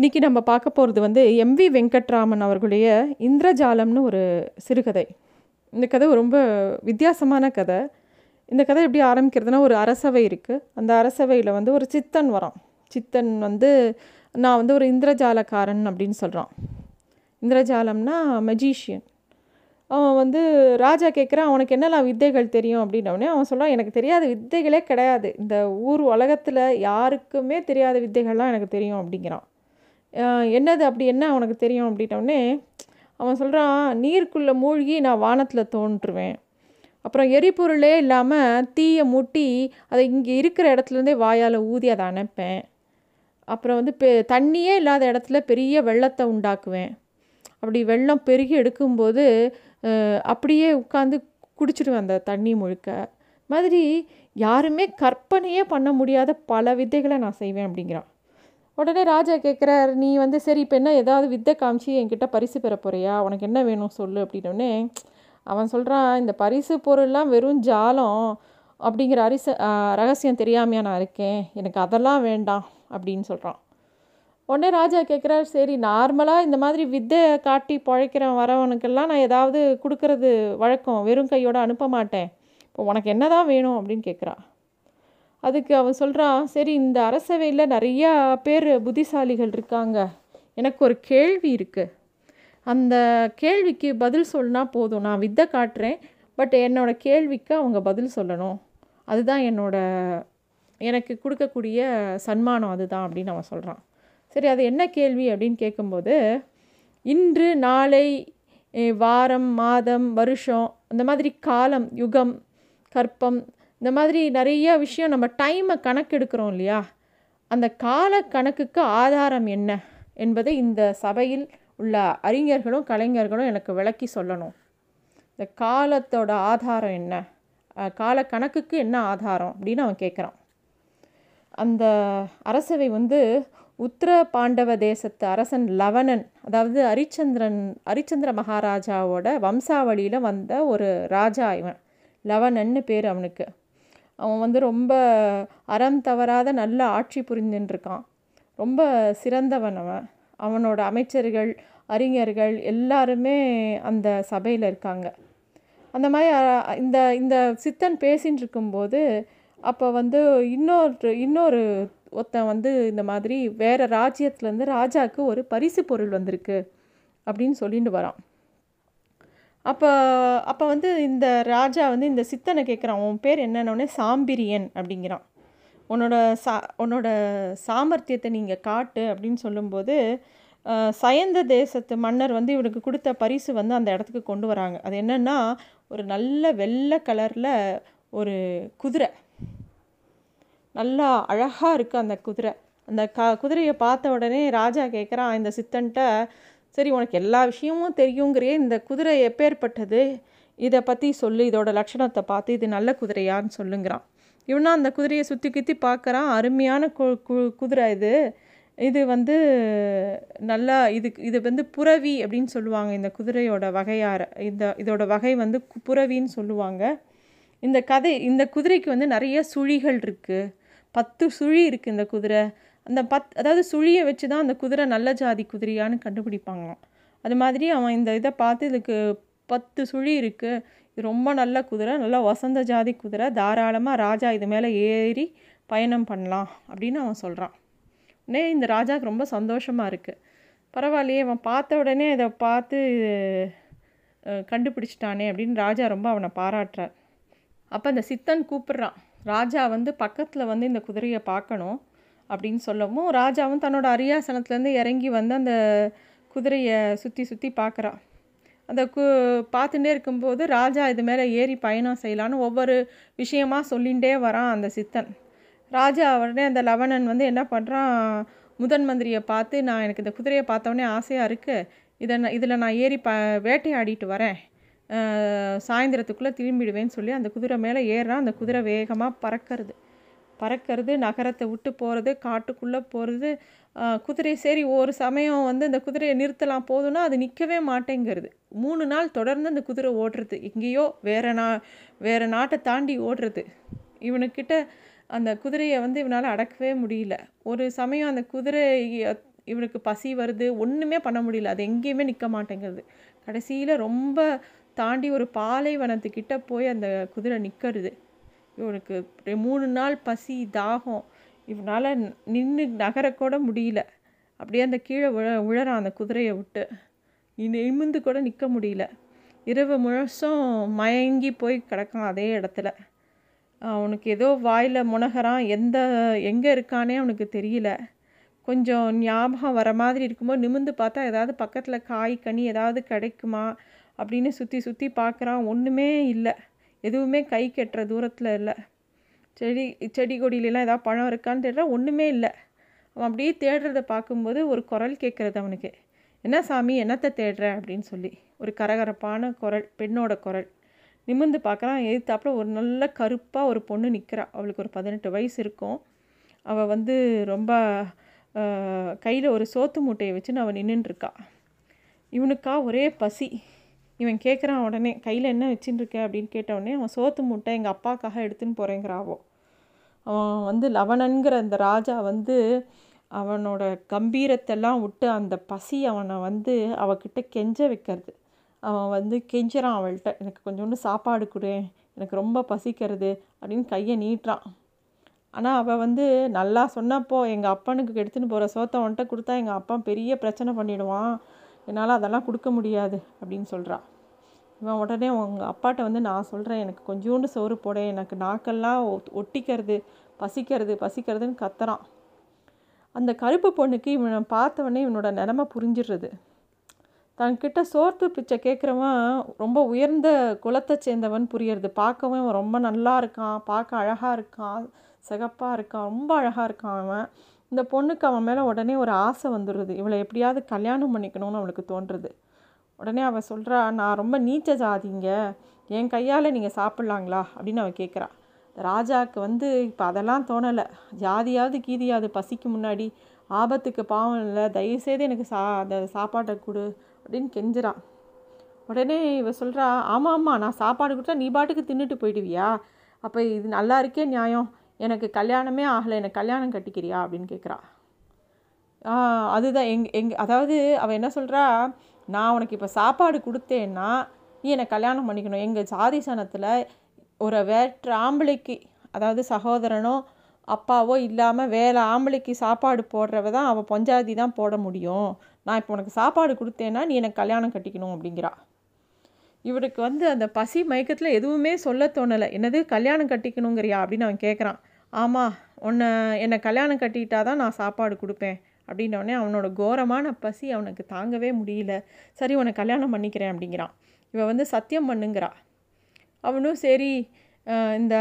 இன்றைக்கி நம்ம பார்க்க போகிறது வந்து எம்வி வெங்கட்ராமன் அவர்களுடைய இந்திரஜாலம்னு ஒரு சிறுகதை. இந்த கதை ரொம்ப வித்தியாசமான கதை. இந்த கதை எப்படி ஆரம்பிக்கிறதுனா ஒரு அரசவை இருக்குது அந்த அரசவையில் வந்து ஒரு சித்தன் வரான். சித்தன் வந்து நான் வந்து ஒரு இந்திரஜாலக்காரன் அப்படின்னு சொல்கிறான் இந்திரஜாலம்னா மெஜிஷியன் அவன் வந்து ராஜா கேட்குறான் அவனுக்கு என்னெல்லாம் வித்தைகள் தெரியும்? அப்படின்னோடனே அவன் சொல்கிறான் எனக்கு தெரியாத வித்தைகளே கிடையாது. இந்த ஊர் உலகத்தில் யாருக்குமே தெரியாத வித்தைகள்லாம் எனக்கு தெரியும் அப்படிங்கிறான். என்னது அப்படி என்ன அவனுக்கு தெரியும் அப்படின்னோடனே அவன் சொல்கிறான் நீருக்குள்ளே மூழ்கி நான் வானத்தில் தோன்றுவேன். அப்புறம் எரிபொருளே இல்லாமல் தீயை மூட்டி அதை இங்கே இருக்கிற இடத்துலேருந்தே வாயால் ஊதி அதை அணைப்பேன். அப்புறம் வந்து பெ தண்ணியே இல்லாத இடத்துல பெரிய வெள்ளத்தை உண்டாக்குவேன். அப்படி வெள்ளம் பெருகி எடுக்கும்போது அப்படியே உட்காந்து குடிச்சிடுவேன் அந்த தண்ணி முழுக்க. மாதிரி யாருமே கற்பனையே பண்ண முடியாத பல வித்தைகளை நான் செய்வேன் அப்படிங்கிறான். உடனே ராஜா கேட்குறாரு நீ வந்து சரி இப்போ என்ன ஏதாவது வித்தை காமிச்சு என்கிட்ட பரிசு பெற போறியா? உனக்கு என்ன வேணும் சொல்லு? அப்படின்னோடனே அவன் சொல்கிறான் இந்த பரிசு பொருள்லாம் வெறும் ஜாலம் அப்படிங்கிற அரிச ரகசியம் தெரியாமையா நான் இருக்கேன். எனக்கு அதெல்லாம் வேண்டாம் அப்படின்னு சொல்கிறான் உடனே ராஜா கேட்குறாரு சரி நார்மலாக இந்த மாதிரி வித்தை காட்டி பழைக்கிறவன் வரவனுக்கெல்லாம் நான் ஏதாவது கொடுக்கறது வழக்கம். வெறும் கையோடு அனுப்ப மாட்டேன். இப்போ உனக்கு என்ன தான் வேணும்? அப்படின்னு கேட்குறான் அதுக்கு அவன் சொல்கிறான் சரி இந்த அரசவையில் நிறையா பேர் புத்திசாலிகள் இருக்காங்க. எனக்கு ஒரு கேள்வி இருக்குது அந்த கேள்விக்கு பதில் சொன்னா போதும். நான் வித்தை காட்டுறேன் பட் என்னோடய கேள்விக்கு அவங்க பதில் சொல்லணும். அதுதான் என்னோட எனக்கு கொடுக்கக்கூடிய சன்மானம் அதுதான் அப்படின்னு அவன் சொல்கிறான் சரி அது என்ன கேள்வி அப்படின்னு கேட்கும்போது இன்று நாளை வாரம் மாதம் வருஷம் இந்த மாதிரி காலம் யுகம் கற்பம் இந்த மாதிரி நிறைய விஷயம் நம்ம டைமை கணக்கெடுக்கிறோம் இல்லையா? அந்த கால கணக்குக்கு ஆதாரம் என்ன என்பதை இந்த சபையில் உள்ள அறிஞர்களும் கலைஞர்களும் எனக்கு விளக்கி சொல்லணும். இந்த காலத்தோட ஆதாரம் என்ன? கால கணக்குக்கு என்ன ஆதாரம் அப்படின்னு அவன் கேட்குறான். அந்த அரசவை வந்து உத்தர பாண்டவ தேசத்து அரசன் லவணன் அதாவது ஹரிச்சந்திரன் ஹரிச்சந்திர மகாராஜாவோட வம்சாவளியில் வந்த ஒரு ராஜா இவன். லவணன்னு பேர் அவனுக்கு. அவன் வந்து ரொம்ப அறம் தவறாத நல்ல ஆட்சி புரிந்துட்டுருக்கான் ரொம்ப சிறந்தவன் அவன். அவனோட அமைச்சர்கள் அறிஞர்கள் எல்லாருமே அந்த சபையில் இருக்காங்க. அந்த மாதிரி இந்த இந்த சித்தன் பேசின்னு இருக்கும்போது அப்போ வந்து இன்னொரு இன்னொரு ஒருத்தன் வந்து இந்த மாதிரி வேறு ராஜ்யத்துலேருந்து ராஜாவுக்கு ஒரு பரிசு பொருள் வந்திருக்கு அப்படின்னு சொல்லிட்டு வரான். அப்போ அப்போ வந்து இந்த ராஜா வந்து இந்த சித்தனை கேட்குறான் உன் பேர் என்னன்னொடனே சாம்பிரியன் அப்படிங்கிறான். உன்னோட சா உன்னோட சாமர்த்தியத்தை நீங்கள் காட்டு அப்படின்னு சொல்லும்போது சயந்த தேசத்து மன்னர் வந்து இவனுக்கு கொடுத்த பரிசு வந்து அந்த இடத்துக்கு கொண்டு வராங்க. அது என்னென்னா ஒரு நல்ல வெள்ளை கலரில் ஒரு குதிரை. நல்லா அழகாக இருக்குது அந்த குதிரை. அந்த க குதிரையை பார்த்த உடனே ராஜா கேட்குறான் இந்த சித்தன்ட்ட சரி உனக்கு எல்லா விஷயமும் தெரியுங்கிறியே இந்த குதிரை எப்பேற்பட்டது? இதை பற்றி சொல்லு இதோட லட்சணத்தை பார்த்து இது நல்ல குதிரையான்னு சொல்லுங்கிறான். இவனா அந்த குதிரையை சுற்றி கித்தி பார்க்குறான். அருமையான கு கு- குதிரை இது. இது வந்து நல்லா இதுக்கு இது வந்து புறவி அப்படின்னு சொல்லுவாங்க. இந்த குதிரையோட வகையார இந்த இதோட வகை வந்து கு- புறவின்னு சொல்லுவாங்க. இந்த கதை இந்த குதிரைக்கு வந்து நிறைய சுழிகள் இருக்குது பத்து சுழி இருக்குது இந்த குதிரை. அந்த பத் அதாவது சுழியை வச்சு தான் அந்த குதிரை நல்ல ஜாதி குதிரையான்னு கண்டுபிடிப்பாங்களாம். அது மாதிரி அவன் இந்த இதை பார்த்து இதுக்கு பத்து சுழி இருக்குது இது ரொம்ப நல்ல குதிரை நல்ல வசந்த ஜாதி குதிரை. தாராளமாக ராஜா இது மேலே ஏறி பயணம் பண்ணலாம் அப்படின்னு அவன் சொல்கிறான் உடனே இந்த ராஜாவுக்கு ரொம்ப சந்தோஷமாக இருக்குது பரவாயில்லையே அவன் பார்த்த உடனே இதை பார்த்து கண்டுபிடிச்சிட்டானே அப்படின்னு ராஜா ரொம்ப அவனை பாராட்டுறார். அப்போ அந்த சித்தன் கூப்பிடுறான். ராஜா வந்து பக்கத்தில் வந்து இந்த குதிரையை பார்க்கணும். அப்படின்னு சொல்லவும் ராஜாவும் தன்னோட அரியாசனத்துலேருந்து இறங்கி வந்து அந்த குதிரையை சுற்றி சுற்றி பார்க்குறான் அந்த கு பார்த்துட்டே இருக்கும்போது ராஜா இது மேலே ஏறி பயணம் செய்யலான்னு ஒவ்வொரு விஷயமா சொல்லிகிட்டே வரான் அந்த சித்தன். ராஜா உடனே அந்த லவணன் வந்து என்ன பண்ணுறான் முதன் மந்திரியை பார்த்து நான் எனக்கு இந்த குதிரையை பார்த்தோன்னே ஆசையாக இருக்குது இதை நான் இதில் நான் ஏறி ப வேட்டையாடிட்டு வரேன். சாயந்தரத்துக்குள்ளே திரும்பிடுவேன்னு சொல்லி அந்த குதிரை மேலே ஏறுறான். அந்த குதிரை வேகமாக பறக்கிறது. பறக்கிறது நகரத்தை விட்டு போகிறது காட்டுக்குள்ளே போகிறது குதிரை சரி ஒரு சமயம் வந்து அந்த குதிரையை நிறுத்தலாம் போதும்னா அது நிற்கவே மாட்டேங்கிறது. மூணு நாள் தொடர்ந்து அந்த குதிரை ஓடுறது எங்கேயோ வேறு நா வேறு நாட்டை தாண்டி ஓடுறது இவனுக்கிட்ட அந்த குதிரையை வந்து இவனால் அடக்கவே முடியல. ஒரு சமயம் அந்த குதிரை இவனுக்கு பசி வருது ஒன்றுமே பண்ண முடியல. அது எங்கேயுமே நிற்க மாட்டேங்கிறது. கடைசியில் ரொம்ப தாண்டி ஒரு பாலைவனத்துக்கிட்ட போய் அந்த குதிரை நிற்கிறது இவனுக்கு மூணு நாள் பசி தாகம். இவனால் நின்று நகரக்கூட முடியல. அப்படியே அந்த கீழே விழ விழறான் அந்த குதிரையை விட்டு. இனி நிமிந்து கூட நிற்க முடியல. இரவு முழுசும் மயங்கி போய் கிடக்கான் அதே இடத்துல. அவனுக்கு ஏதோ வாயில் முனகறான். எந்த எங்கே இருக்கானே அவனுக்கு தெரியல. கொஞ்சம் ஞாபகம் வர மாதிரி இருக்கும்போது நிமிந்து பார்த்தா ஏதாவது பக்கத்தில் காய் கனி ஏதாவது கிடைக்குமா? அப்படின்னு சுற்றி சுற்றி பார்க்குறான். ஒன்றுமே இல்லை. எதுவுமே கை கெட்டுற தூரத்தில் இல்லை. செடி செடி கொடியிலலாம் ஏதாவது பழம் இருக்கான்னு தேடுறா ஒன்றுமே இல்லை. அவன் அப்படியே தேடுறத பார்க்கும்போது ஒரு குரல் கேட்குறது அவனுக்கு. என்ன சாமி என்னத்தை தேடுற? அப்படின்னு சொல்லி. ஒரு கரகரப்பான குரல் பெண்ணோட குரல். நிமிர்ந்து பார்க்குறான் எதிர்த்தாப்புல ஒரு நல்ல கருப்பாக ஒரு பொண்ணு நிற்கிறா அவளுக்கு ஒரு பதினெட்டு வயசு இருக்கும். அவள் வந்து ரொம்ப கையில் ஒரு சோத்து மூட்டையை வச்சுன்னு அவள் நின்றுட்டுருக்கா இவனுக்கா ஒரே பசி. இவன் கேட்குறான் உடனே கையில் என்ன வச்சுன்னு இருக்க? அப்படின்னு கேட்ட உடனே அவன் சோத்து மூட்டை எங்கள் அப்பாக்காக எடுத்துன்னு போகிறேங்கிறாவோ அவன் வந்து லவணன்கிற அந்த ராஜா வந்து அவனோட கம்பீரத்தெல்லாம் விட்டு அந்த பசி அவனை வந்து அவகிட்ட கெஞ்ச வைக்கிறது. அவன் வந்து கெஞ்சுறான் அவள்கிட்ட எனக்கு கொஞ்சோண்டு சாப்பாடு கொடு எனக்கு ரொம்ப பசிக்கிறது அப்படின்னு கையை நீட்டுறான். ஆனால் அவள் வந்து நல்லா சொன்னப்போ எங்கள் அப்பனுக்கு எடுத்துன்னு போகிற சோத்தை அவன்கிட்ட கொடுத்தா எங்கள் அப்பா பெரிய பிரச்சனை பண்ணிவிடுவான் என்னால் அதெல்லாம் கொடுக்க முடியாது அப்படின்னு சொல்கிறா இவன் உடனே உங்கள் அப்பாட்ட வந்து நான் சொல்கிறேன் எனக்கு கொஞ்சோண்டு சோறு போட எனக்கு நாக்கெல்லாம் ஒ- ஒட்டிக்கிறது பசிக்கிறது பசிக்கிறதுன்னு கத்துறான். அந்த கருப்பு பொண்ணுக்கு இவனை பார்த்தவொடனே இவனோட நிலமை புரிஞ்சிடுறது. தன்கிட்ட சோர்த்து பிச்சை கேட்குறவன் ரொம்ப உயர்ந்த குலத்தை சேர்ந்தவன் புரியறது. பார்க்கவும் ரொம்ப நல்லா இருக்கான் பார்க்க அழகாக இருக்கான் சிகப்பாக இருக்கான் ரொம்ப அழகாக இருக்கான் அவன். இந்த பொண்ணுக்கு அவன் மேலே உடனே ஒரு ஆசை வந்துடுது. இவளை எப்படியாவது கல்யாணம் பண்ணிக்கணும்னு அவளுக்கு தோன்றுறது உடனே அவள் சொல்கிறா நான் ரொம்ப நீச்ச ஜாதிங்க. என் கையால் நீங்கள் சாப்பிட்லாங்களா? அப்படின்னு அவள் கேட்குறா ராஜாவுக்கு வந்து இப்போ அதெல்லாம் தோணலை. ஜாதியாவது கீதியாவது பசிக்கு முன்னாடி ஆபத்துக்கு பாவம் இல்லை தயவுசெய்து எனக்கு சா அந்த சாப்பாட்டை கொடு அப்படின்னு கெஞ்சுறான் உடனே இவ சொல்கிறா ஆமாம் ஆமாம் நான் சாப்பாடு கொடுத்தா நீ பாட்டுக்கு தின்னுட்டு போயிடுவியா? அப்போ இது நல்லா இருக்கே நியாயம். எனக்கு கல்யாணமே ஆகலை எனக்கு கல்யாணம் கட்டிக்கிறியா? அப்படின்னு கேட்குறா அதுதான் எங் எங் அதாவது அவள் என்ன சொல்கிறா நான் உனக்கு இப்போ சாப்பாடு கொடுத்தேன்னா நீ என்னை கல்யாணம் பண்ணிக்கணும். எங்கள் ஜாதி சனத்தில் ஒரு வேற்று ஆம்பளைக்கு அதாவது சகோதரனோ அப்பாவோ இல்லாமல் வேறு ஆம்பளைக்கு சாப்பாடு போடுறவ தான் அவள் பொஞ்சாதி தான் போட முடியும். நான் இப்போ உனக்கு சாப்பாடு கொடுத்தேன்னா நீ எனக்கு கல்யாணம் கட்டிக்கணும் அப்படிங்கிறா. இவருக்கு வந்து அந்த பசி மயக்கத்தில் எதுவுமே சொல்ல தோணலை. என்னது கல்யாணம் கட்டிக்கணுங்கிறியா? அப்படின்னு அவன் கேட்குறான் ஆமாம் உன்னை என்னை கல்யாணம் கட்டிட்டா தான் நான் சாப்பாடு கொடுப்பேன். அப்படின்னோடனே அவனோட கோரமான பசி அவனுக்கு தாங்கவே முடியல. சரி உன்னை கல்யாணம் பண்ணிக்கிறேன் அப்படிங்கிறான். இவன் வந்து சத்தியம் பண்ணுங்கிறா. அவனும் சரி இந்த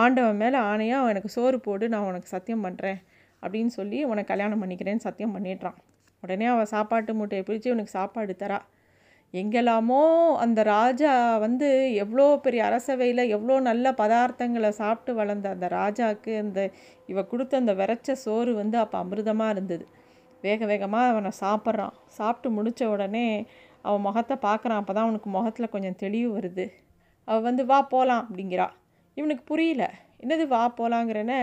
ஆண்டவன் மேலே ஆணையாக எனக்கு சோறு போடு நான் உனக்கு சத்தியம் பண்ணுறேன் அப்படின்னு சொல்லி உனக்கு கல்யாணம் பண்ணிக்கிறேன்னு சத்தியம் பண்ணிடுறான். உடனே அவள் சாப்பாட்டு மூட்டையை பிரித்து உனக்கு சாப்பாடு தரா. எங்கெல்லாமோ அந்த ராஜா வந்து எவ்வளோ பெரிய அரசவையில் எவ்வளோ நல்ல பதார்த்தங்களை சாப்பிட்டு வளர்ந்த அந்த ராஜாவுக்கு அந்த இவ கொடுத்த அந்த விரைச்ச சோறு வந்து அப்போ அமிர்தமாக இருந்தது. வேக வேகமாக அவனை சாப்பிட்றான். சாப்பிட்டு முடிச்ச உடனே அவன் முகத்தை பார்க்குறான். அப்போ தான் அவனுக்கு முகத்தில் கொஞ்சம் தெளிவு வருது. அவள் வந்து வா போகலாம் அப்படிங்கிறா. இவனுக்கு புரியல. என்னது வா போகலாங்கிறன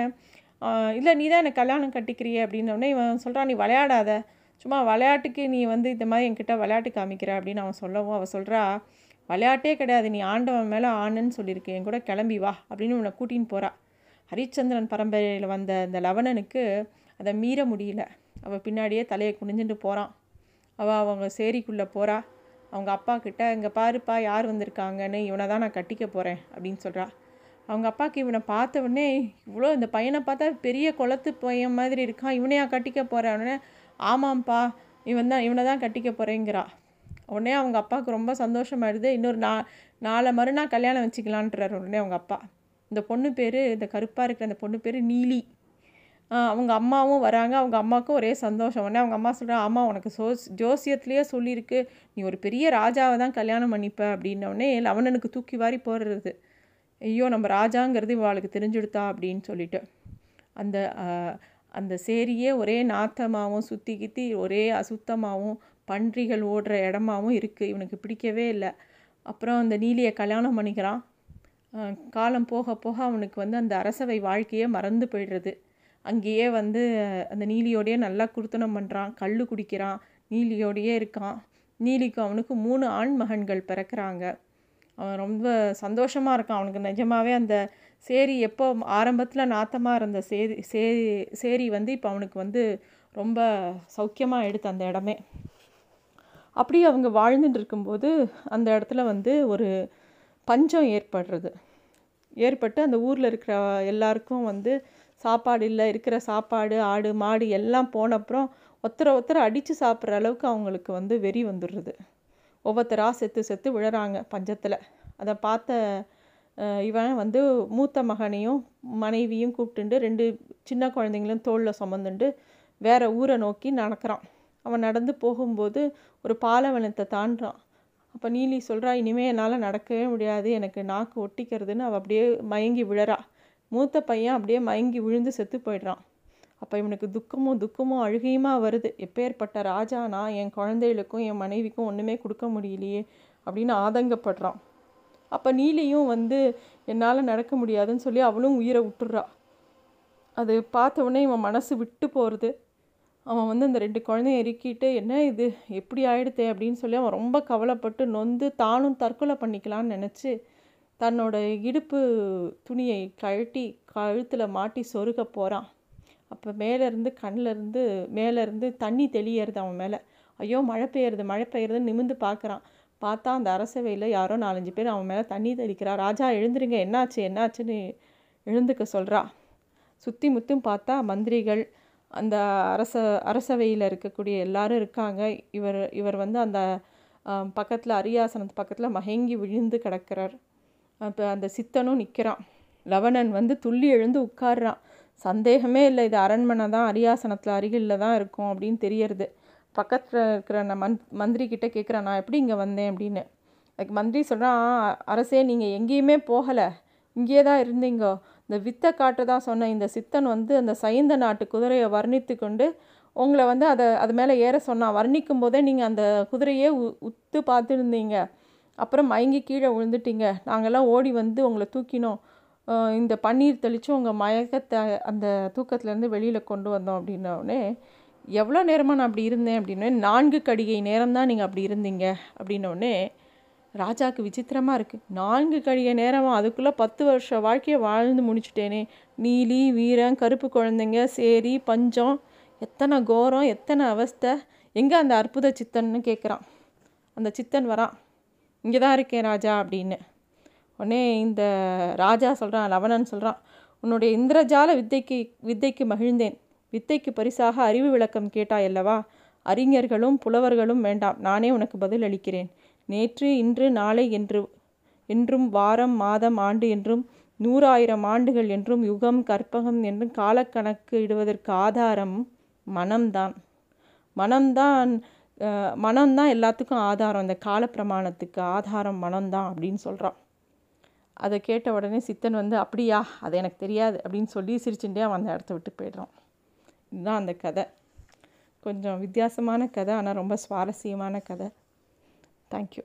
இல்லை நீ தான் எனக்கு கல்யாணம் கட்டிக்கிறியே அப்படின்னோடனே இவன் சொல்கிறான் நீ விளையாடாத. சும்மா விளையாட்டுக்கு நீ வந்து இந்த மாதிரி என்கிட்ட விளையாட்டு காமிக்கிற அப்படின்னு அவன் சொல்லவும் அவள் சொல்கிறா விளையாட்டே கிடையாது நீ ஆண்டவன் மேலே ஆணுன்னு சொல்லியிருக்கேன் என் கூட கிளம்பி வா அப்படின்னு உன்னை கூட்டின்னு போகிறா ஹரிச்சந்திரன் பரம்பரையில் வந்த அந்த லவணனுக்கு அதை மீற முடியல. அவள் பின்னாடியே தலையை குனிஞ்சுட்டு போகிறான் அவள் அவங்க சேரிக்குள்ளே போகிறா அவங்க அப்பா கிட்ட இங்கே பாருப்பா யார் வந்திருக்காங்கன்னு இவனை தான் நான் கட்டிக்க போகிறேன் அப்படின்னு சொல்கிறா அவங்க அப்பாவுக்கு இவனை பார்த்த உடனே இவ்வளோ இந்த பையனை பார்த்தா பெரிய குளத்து பையன் மாதிரி இருக்கான் இவனையா கட்டிக்க போகிறான்னு உடனே ஆமாம்ப்பா இவன் தான் இவனை தான் கட்டிக்க போகிறேங்கிறா உடனே அவங்க அப்பாவுக்கு ரொம்ப சந்தோஷமாயிடுது. இன்னொரு நா நாளை மறுநாள் கல்யாணம் வச்சுக்கலான்றார் உடனே அவங்க அப்பா. இந்த பொண்ணு பேர் இந்த கருப்பாக இருக்கிற அந்த பொண்ணு பேர் நீலி. அவங்க அம்மாவும் வராங்க. அவங்க அம்மாவுக்கும் ஒரே சந்தோஷம். உடனே அவங்க அம்மா சொல்கிறாங்க அம்மா உனக்கு சோ ஜோசியத்துலேயே சொல்லியிருக்கு. நீ ஒரு பெரிய ராஜாவை தான் கல்யாணம் பண்ணிப்ப. அப்படின்ன உடனே லவணனுக்கு தூக்கி வாரி போடுறது. ஐயோ நம்ம ராஜாங்கிறது இவளுக்கு தெரிஞ்சுடுத்தா? அப்படின்னு சொல்லிட்டு. அந்த அந்த சேரியே ஒரே நாத்தமாகவும் சுற்றி கித்தி ஒரே அசுத்தமாகவும் பன்றிகள் ஓடுற இடமாவும் இருக்குது இவனுக்கு பிடிக்கவே இல்லை. அப்புறம் அந்த நீலியை கல்யாணம் பண்ணிக்கிறான். காலம் போக போக அவனுக்கு வந்து அந்த அரசவை வாழ்க்கையே மறந்து போயிடுறது. அங்கேயே வந்து அந்த நீலியோடையே நல்லா குருத்தனம் பண்ணுறான் கல் குடிக்கிறான். நீலியோடையே இருக்கான். நீலிக்கு அவனுக்கு மூணு ஆண் மகன்கள் பிறக்கிறாங்க. அவன் ரொம்ப சந்தோஷமாக இருக்கான். அவனுக்கு நிஜமாகவே அந்த சேரி எப்போ ஆரம்பத்தில் நாத்தமாக இருந்த சேரி சேரி சேரி வந்து இப்போ அவனுக்கு வந்து ரொம்ப சௌக்கியமாக எடுத்து அந்த இடமே. அப்படி அவங்க வாழ்ந்துட்டு இருக்கும்போது அந்த இடத்துல வந்து ஒரு பஞ்சம் ஏற்படுறது. ஏற்பட்டு அந்த ஊரில் இருக்கிற எல்லாருக்கும் வந்து சாப்பாடு இல்லை இருக்கிற சாப்பாடு ஆடு மாடு எல்லாம் போனப்புறம் ஒத்தரை ஒருத்தரை அடித்து சாப்பிட்ற அளவுக்கு அவங்களுக்கு வந்து வெறி வந்துடுறது. ஒவ்வொருத்தராக செத்து செத்து விழறாங்க பஞ்சத்தில். அதை பார்த்த இவன் வந்து மூத்த மகனையும் மனைவியும் கூப்பிட்டுண்டு ரெண்டு சின்ன குழந்தைங்களும் தோளில் சுமந்துண்டு வேறு ஊரை நோக்கி நடக்கிறான். அவன் நடந்து போகும்போது ஒரு பாலவனத்தை தாண்டுறான். அப்போ நீலி சொல்கிறா இனிமேல் என்னால் நடக்கவே முடியாது. எனக்கு நாக்கு ஒட்டிக்கிறதுன்னு அவள் அப்படியே மயங்கி விழறா. மூத்த பையன் அப்படியே மயங்கி விழுந்து செத்து போயிடுறான். அப்போ இவனுக்கு துக்கமும் துக்கமும் அழுகையுமா வருது. எப்பேற்பட்ட ராஜானா என் குழந்தைகளுக்கும் என் மனைவிக்கும் ஒன்றுமே கொடுக்க முடியலையே அப்படின்னு ஆதங்கப்படுறான். அப்போ நீலியும் வந்து என்னால் நடக்க முடியாதுன்னு சொல்லி அவளும் உயிரை விட்டுடுறா அது பார்த்த உடனே இவன் மனசு விட்டு போகிறது அவன் வந்து அந்த ரெண்டு குழந்தைய இறுக்கிட்டு என்ன இது? எப்படி ஆயிடுத்தே? அப்படின்னு சொல்லி அவன் ரொம்ப கவலைப்பட்டு நொந்து தானும் தற்கொலை பண்ணிக்கலான்னு நினச்சி தன்னோட இடுப்பு துணியை கழட்டி கழுத்தில் மாட்டி சொருக போகிறான் அப்போ மேலேருந்து கண்ணிலேருந்து மேலேருந்து தண்ணி தெளியறது அவன் மேலே. ஐயோ மழை பெய்யுறது மழை பெய்யுறதுன்னு நிமிந்து பார்க்குறான். பார்த்தா அந்த அரசவையில் யாரோ நாலஞ்சு பேர் அவன் மேலே தண்ணி தெளிக்கிறா. ராஜா எழுந்துருங்க. என்னாச்சு? என்னாச்சுன்னு எழுந்துக்க சொல்கிறா சுற்றி முற்றும் பார்த்தா மந்திரிகள் அந்த அரச அரசவையில் இருக்கக்கூடிய எல்லாரும் இருக்காங்க. இவர் இவர் வந்து அந்த பக்கத்தில் அரியாசனத்து பக்கத்தில் மயங்கி விழுந்து கிடக்கிறார். அப்போ அந்த சித்தனும் நிற்கிறான் லவணன் வந்து துள்ளி எழுந்து உட்கார்றான். சந்தேகமே இல்லை. இது அரண்மனை தான். அரியாசனத்தில் அருகில் தான் இருக்கும் அப்படின்னு தெரியறது. பக்கத்தில் இருக்கிற நான் மந் மந்திரி கிட்டே கேட்குறேன் நான் எப்படி இங்கே வந்தேன்? அப்படின்னு. அதுக்கு மந்திரி சொல்கிறான் அரசே நீங்கள் எங்கேயுமே போகலை. இங்கேயே தான் இருந்தீங்க. இந்த வித்தை காட்டு தான் சொன்ன இந்த சித்தன் வந்து அந்த சைந்த நாட்டு குதிரையை வர்ணித்து கொண்டு உங்களை வந்து அதை அது மேலே ஏற சொன்னான். வர்ணிக்கும் போதே நீங்கள் அந்த குதிரையே உ உத்து பார்த்துருந்தீங்க. அப்புறம் மயங்கி கீழே விழுந்துட்டீங்க. நாங்கள்லாம் ஓடி வந்து உங்களை தூக்கினோம். இந்த பன்னீர் தெளித்து உங்கள் மயக்கத்தை அந்த தூக்கத்துலேருந்து வெளியில் கொண்டு வந்தோம் அப்படின்னோடனே எவ்வளோ நேரமாக நான் அப்படி இருந்தேன் அப்படின்னு நான்கு கடிகை நேரம் தான் நீங்கள் அப்படி இருந்தீங்க. அப்படின்னோடனே ராஜாவுக்கு விசித்திரமாக இருக்குது நான்கு கழிய நேரமாக அதுக்குள்ளே பத்து வருஷ வாழ்க்கையை வாழ்ந்து முடிச்சுட்டேனே. நீலி வீரன் கருப்பு குழந்தைங்க சேரி பஞ்சம் எத்தனை கோரம் எத்தனை அவஸ்தை எங்கே அந்த அற்புத சித்தன்னு கேட்குறான் அந்த சித்தன் வரான். இங்கே தான் இருக்கேன் ராஜா அப்படின்னு. உடனே இந்த ராஜா சொல்கிறான் லவணன் சொல்கிறான் உன்னுடைய இந்திரஜால வித்தைக்கு வித்தைக்கு மகிழ்ந்தேன். வித்தைக்கு பரிசாக அறிவு விளக்கம் கேட்டாய் அல்லவா அறிஞர்களும் புலவர்களும் வேண்டாம் நானே உனக்கு பதில் அளிக்கிறேன் நேற்று இன்று நாளை என்று என்றும் வாரம் மாதம் ஆண்டு என்றும் நூறாயிரம் ஆண்டுகள் என்றும் யுகம் கற்பகம் என்றும் காலக்கணக்கு இடுவதற்கு ஆதாரம் மனம்தான். மனம்தான் மனம்தான் எல்லாத்துக்கும் ஆதாரம். இந்த கால பிரமாணத்துக்கு ஆதாரம் மனம்தான் அப்படின்னு சொல்கிறான் அதை கேட்ட உடனே சித்தன் வந்து அப்படியா? அது எனக்கு தெரியாது. அப்படின்னு சொல்லி சிரிச்சுட்டே அவன் அந்த இடத்த விட்டு போயிடுறான். இதுதான் அந்த கதை. கொஞ்சம் வித்தியாசமான கதை ஆனால் ரொம்ப சுவாரஸ்யமான கதை. தேங்க்யூ